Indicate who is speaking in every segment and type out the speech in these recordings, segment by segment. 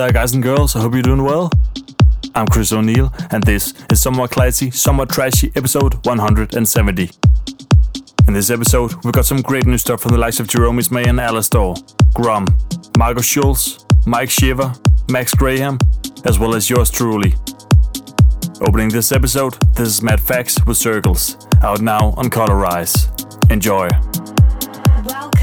Speaker 1: There, guys and girls. I hope you're doing well. I'm Kris O'Neil, and this is Somewhat Classy, Somewhat Trashy, episode 170. In this episode, we've got some great new stuff from the likes of Jerome Isma-Ae and Alastor, Grum, Markus Schulz, Mike Shiver, Max Graham, as well as yours truly. Opening this episode, this is Matt Fax with Circles, out now on Colorize. Enjoy.
Speaker 2: Welcome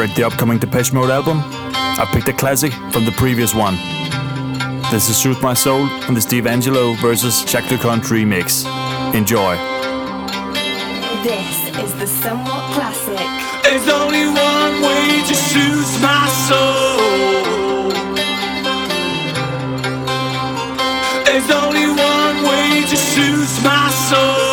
Speaker 1: celebrate the upcoming Depeche Mode album, I picked a classic from the previous one. This is "Soothe My Soul and the Steve Angello versus Jacques Lu Cont remix. Enjoy.
Speaker 3: This is the somewhat classic.
Speaker 4: There's only one way to shoot my soul. There's only one way to shoot my soul.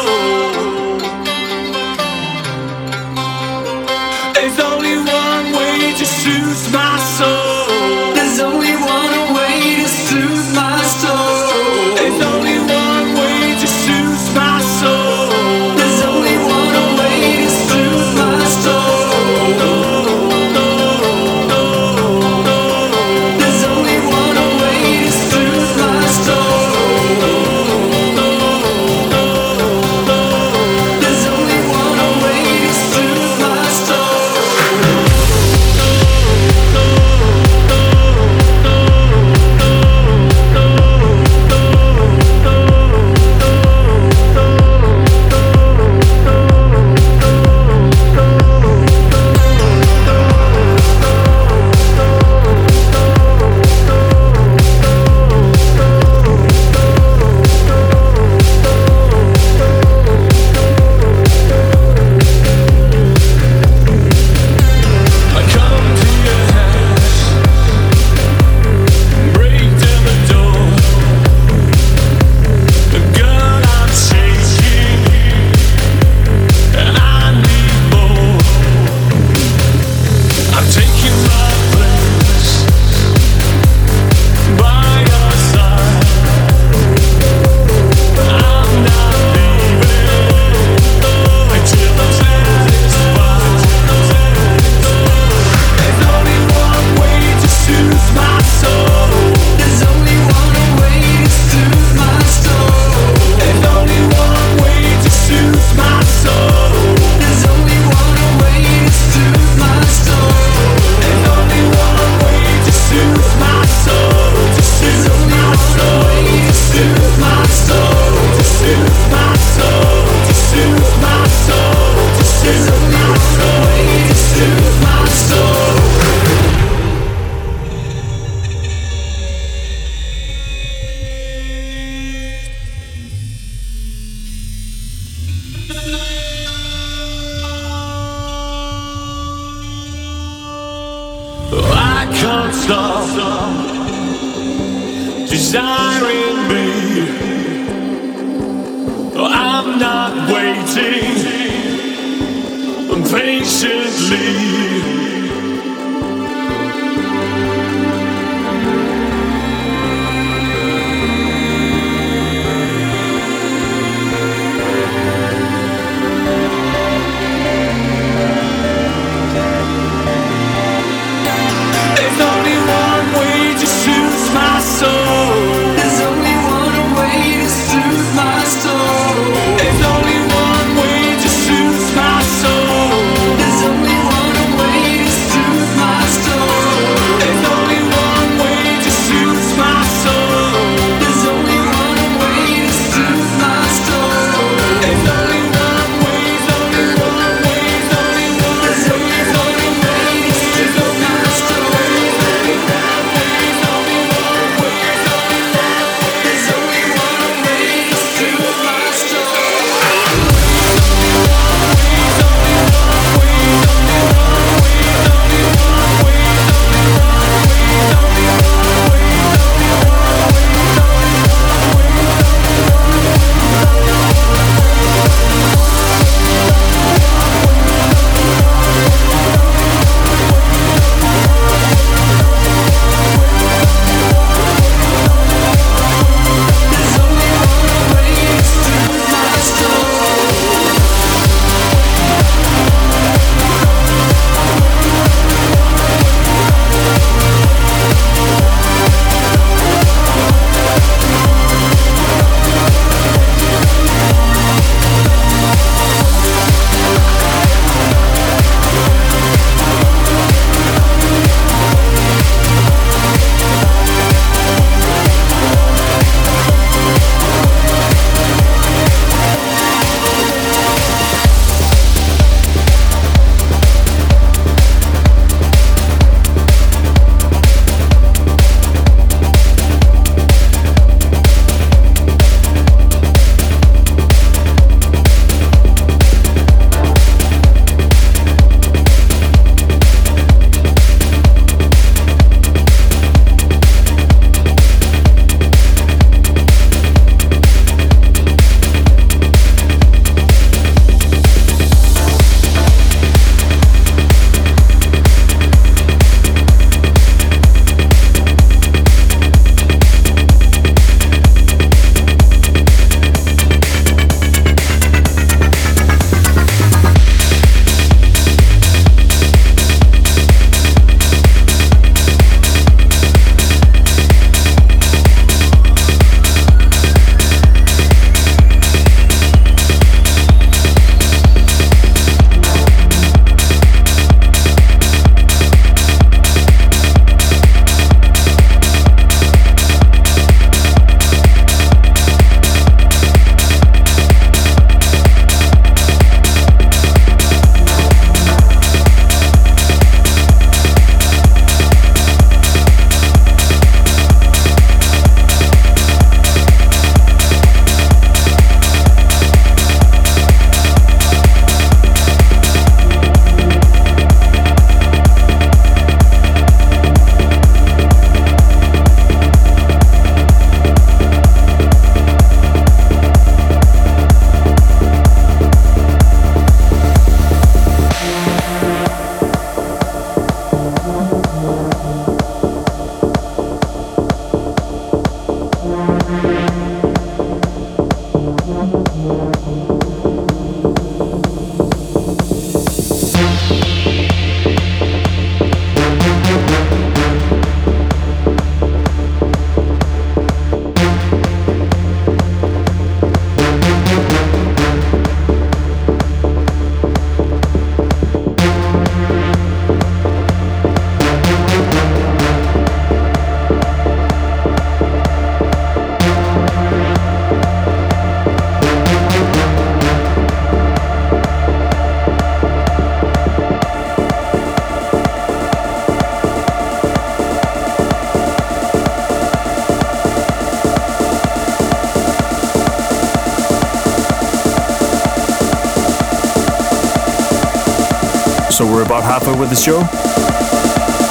Speaker 1: So we're about halfway with the show.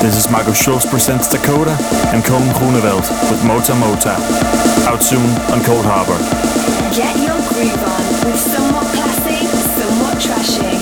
Speaker 1: This is Markus Schulz presents Dakota and Koen Groeneveld with Mota Mota. Out soon on Coldharbour.
Speaker 2: Get your groove on with somewhat classy, somewhat trashy.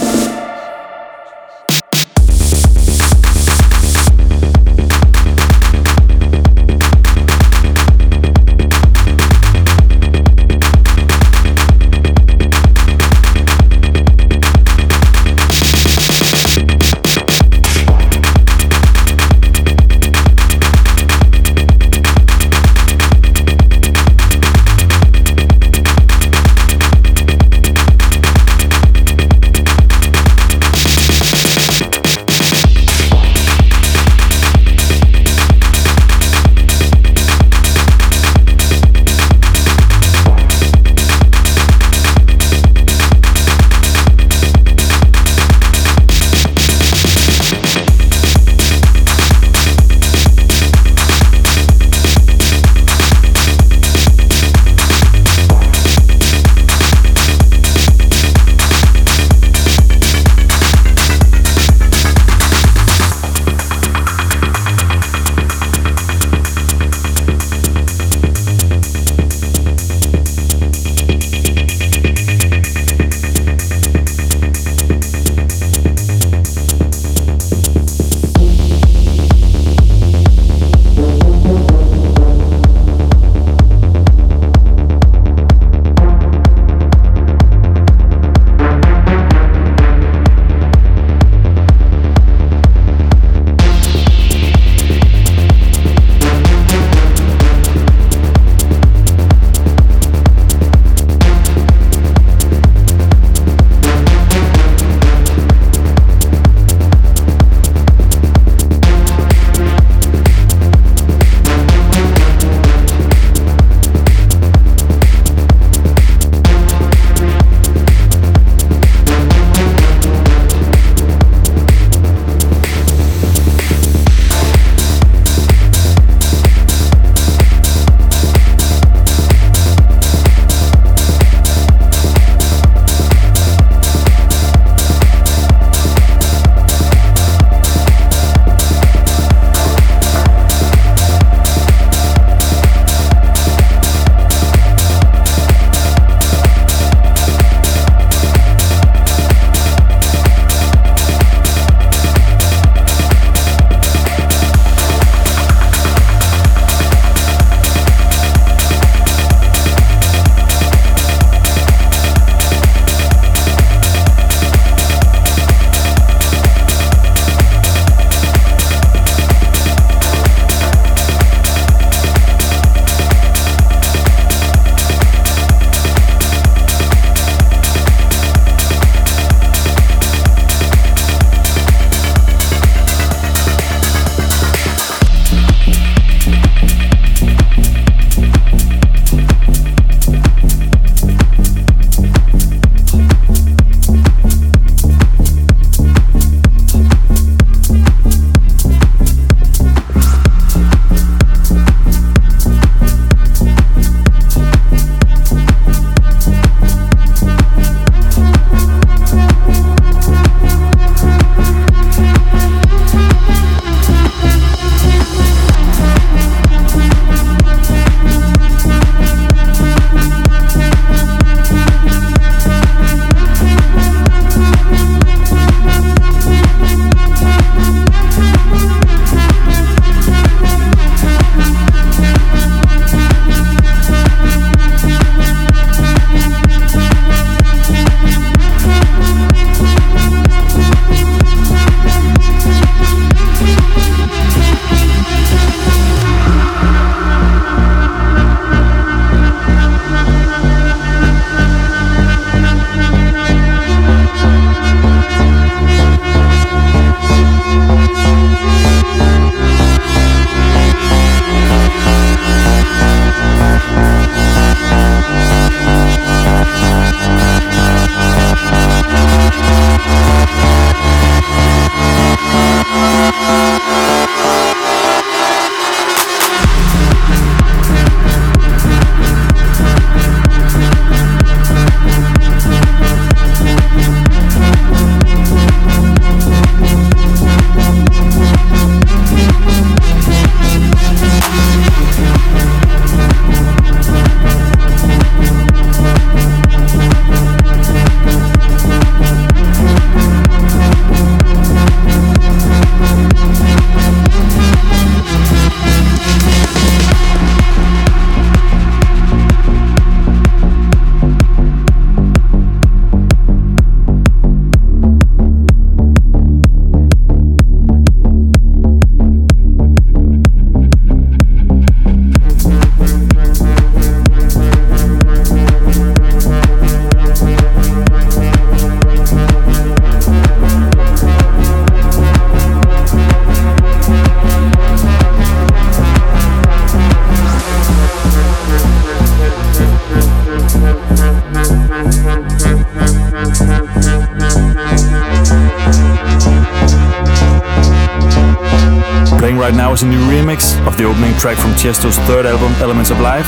Speaker 1: Track from Tiesto's third album, Elements of Life.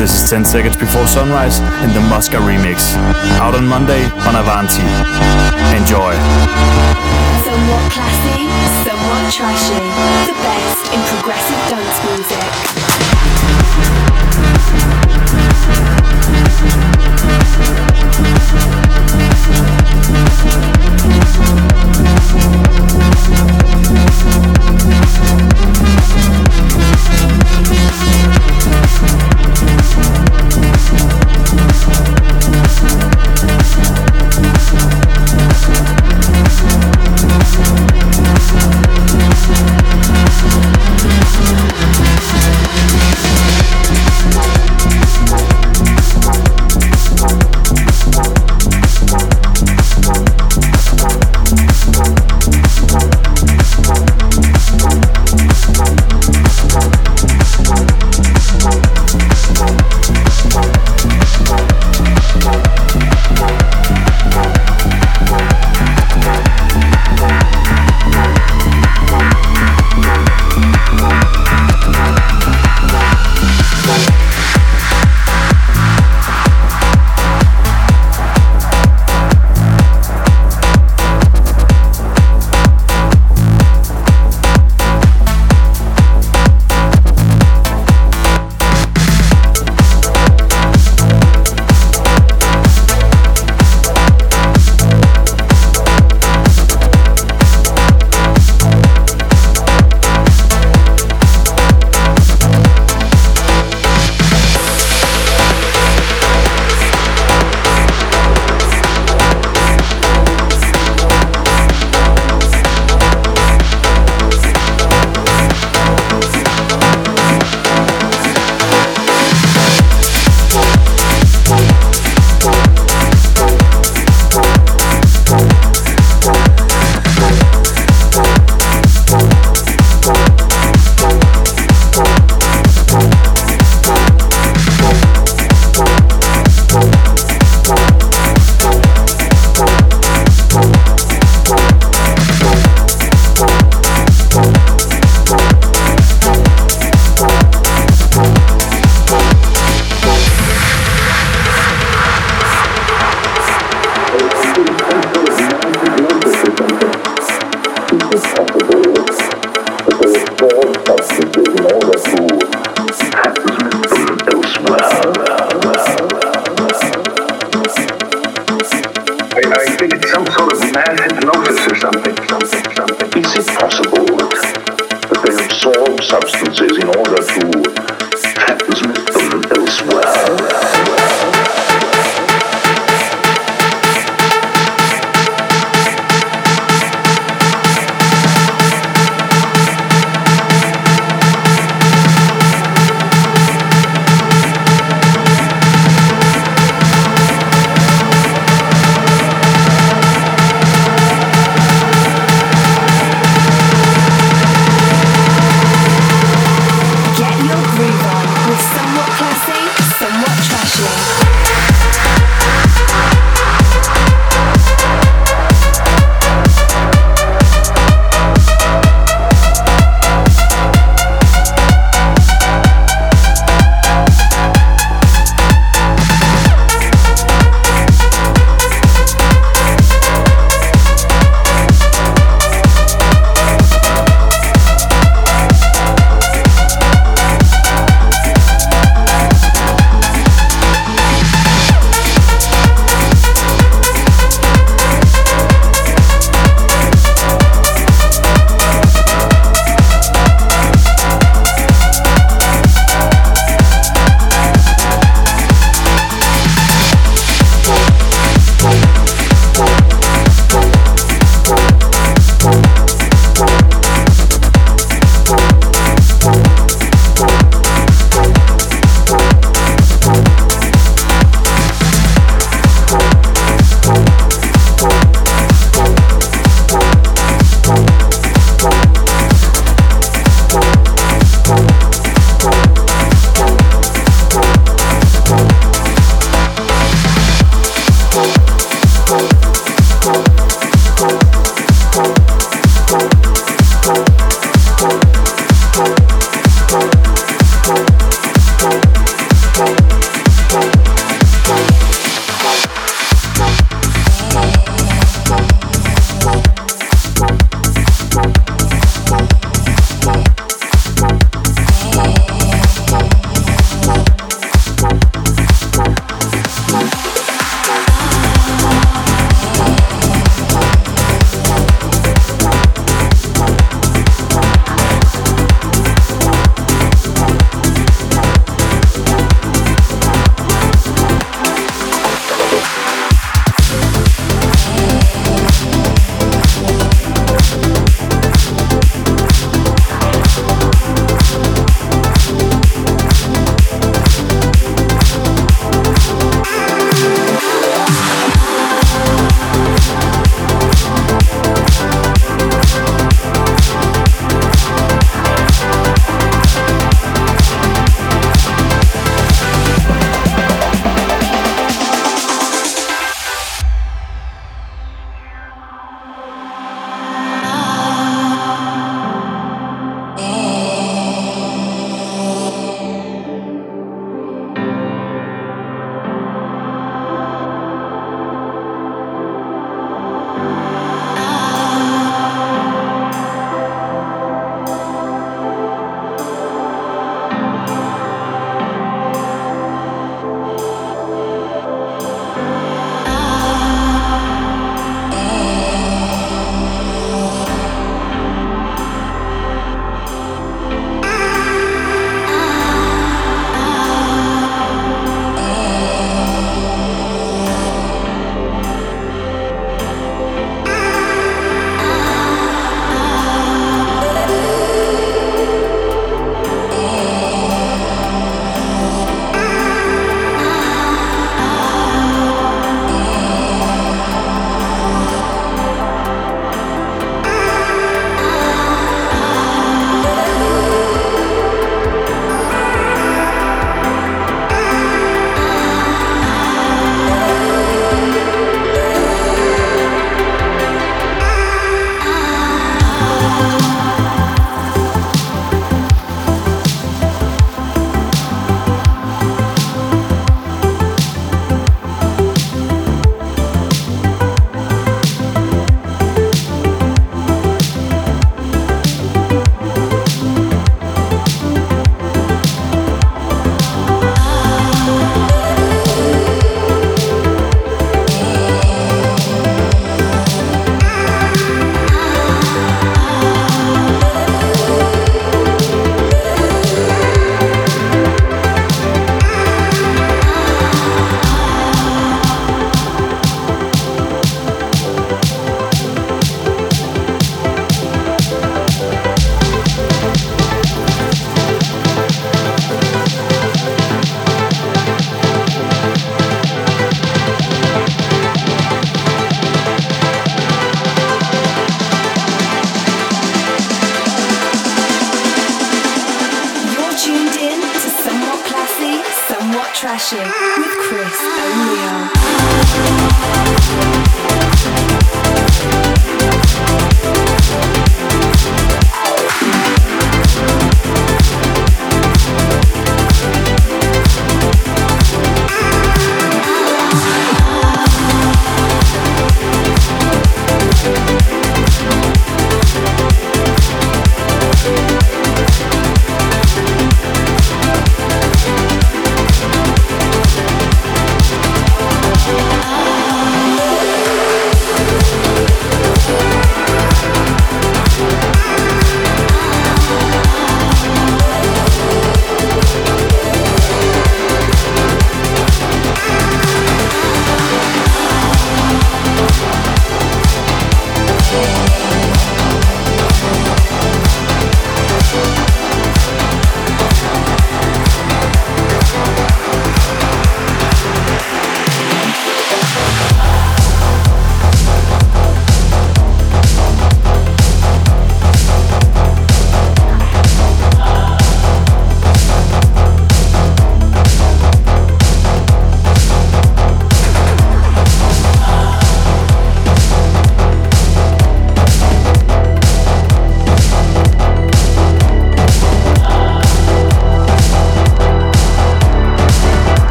Speaker 1: This is 10 seconds before sunrise in the Mosca remix, out on Monday on Avanti. Enjoy.
Speaker 3: Somewhat classy, somewhat trashy. The best in progressive dance music.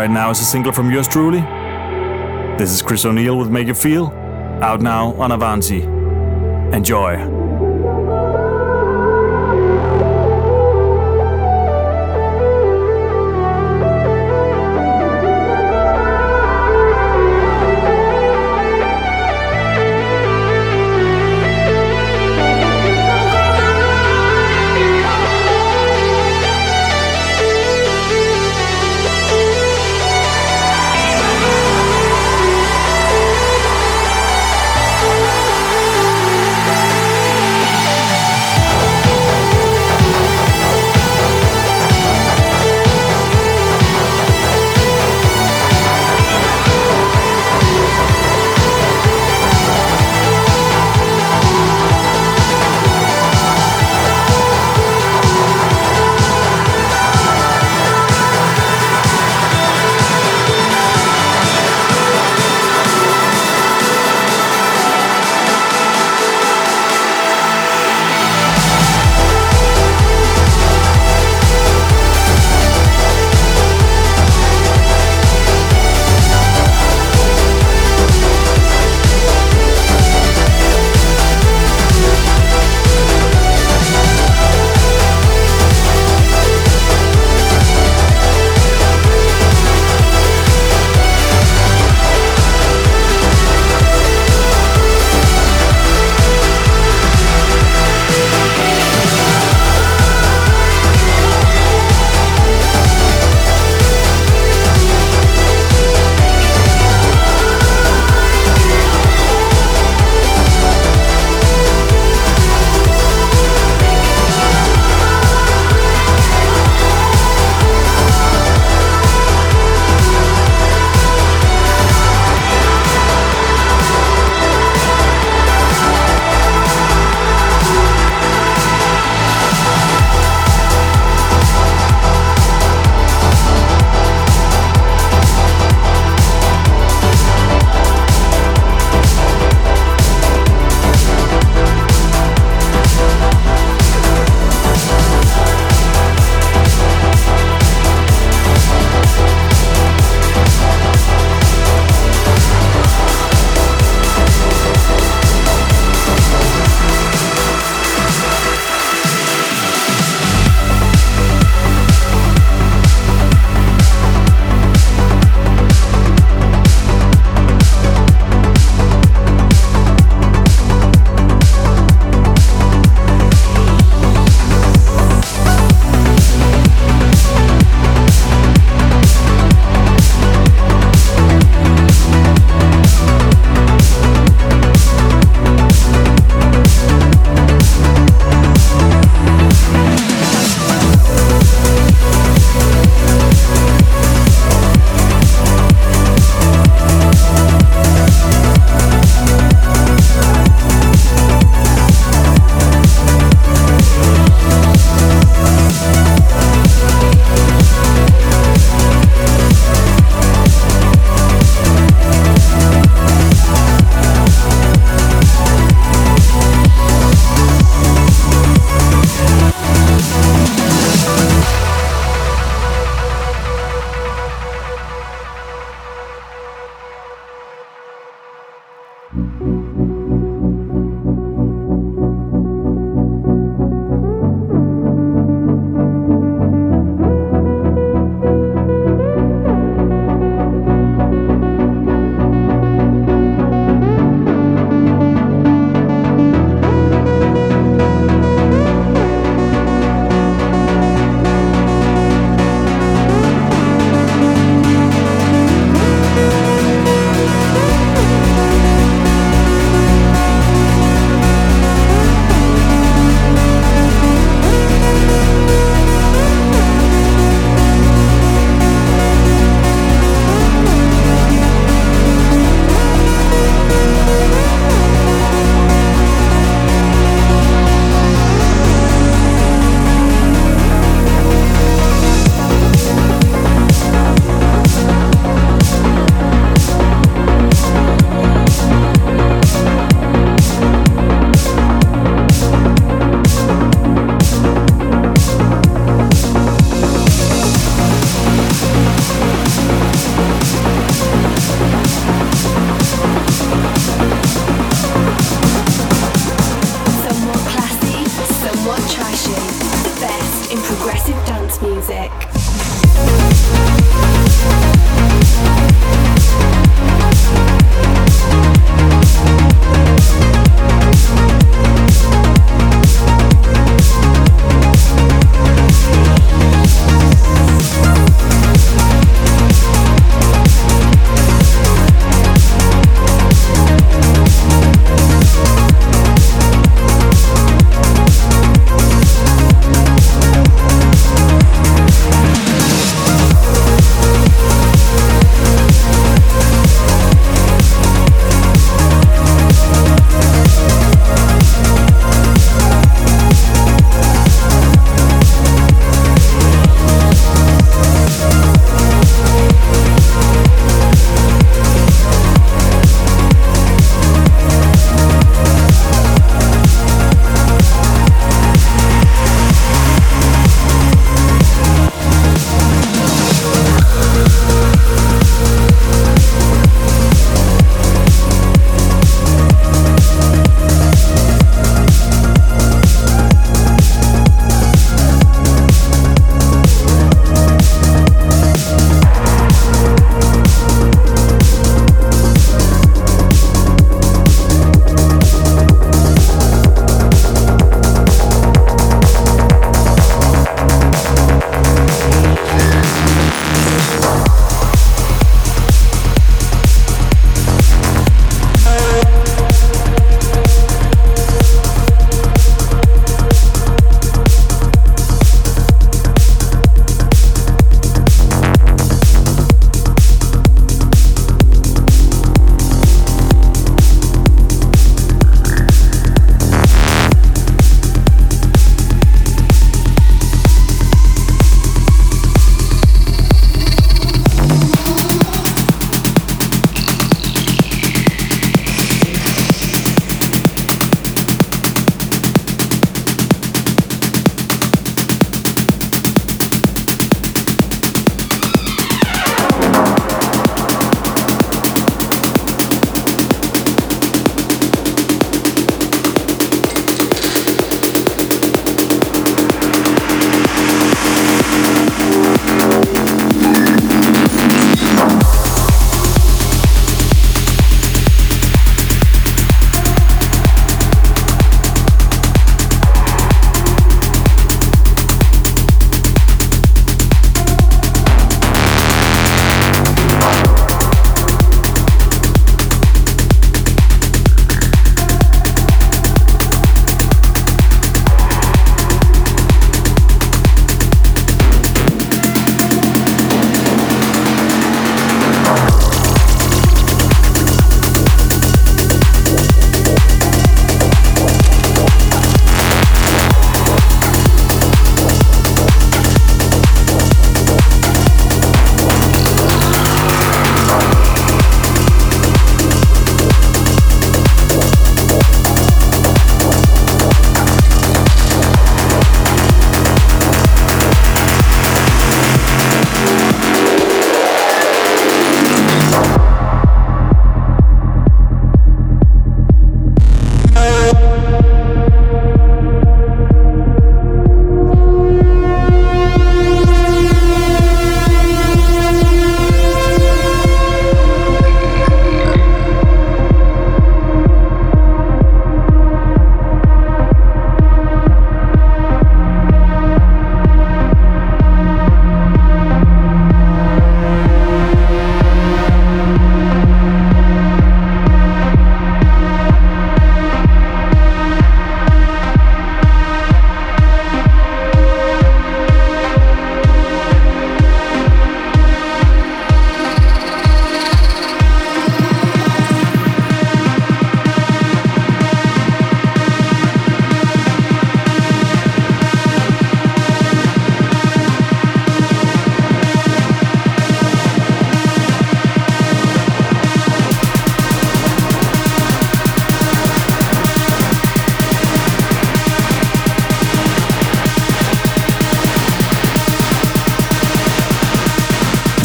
Speaker 1: Right now is a single from yours truly. This is Kris O'Neil with Make You Feel, out now on Avanti. Enjoy.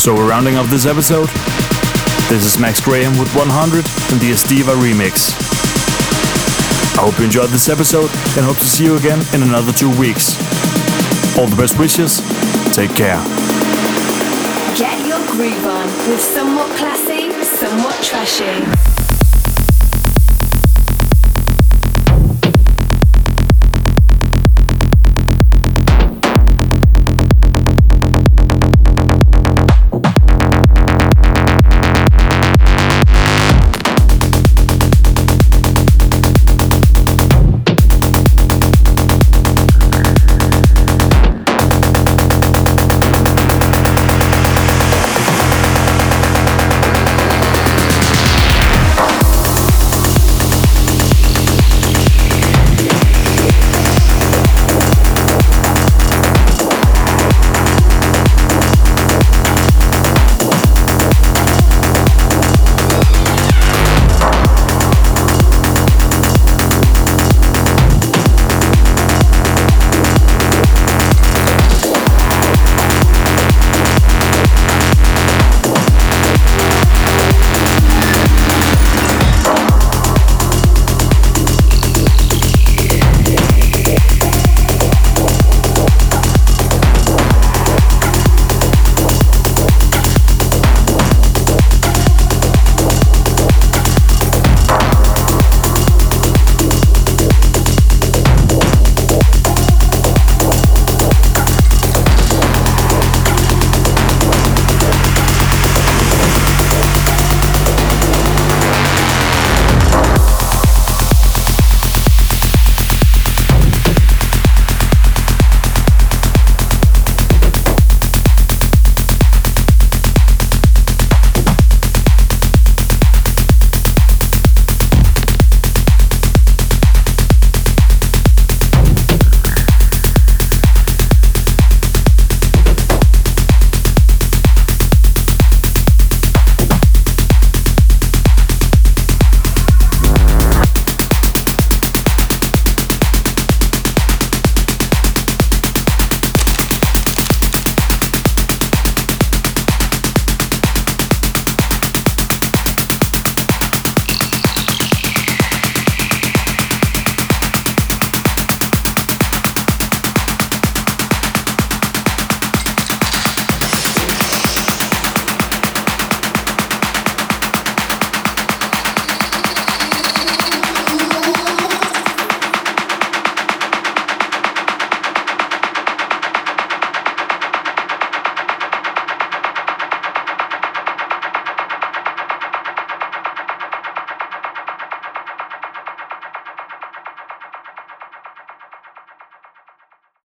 Speaker 1: So we're rounding off this episode. This is Max Graham with 100 and the Estiva remix. I hope you enjoyed this episode and hope to see you again in another two weeks. All the best wishes. Take care.
Speaker 2: Get your groove on with somewhat classy, somewhat trashy.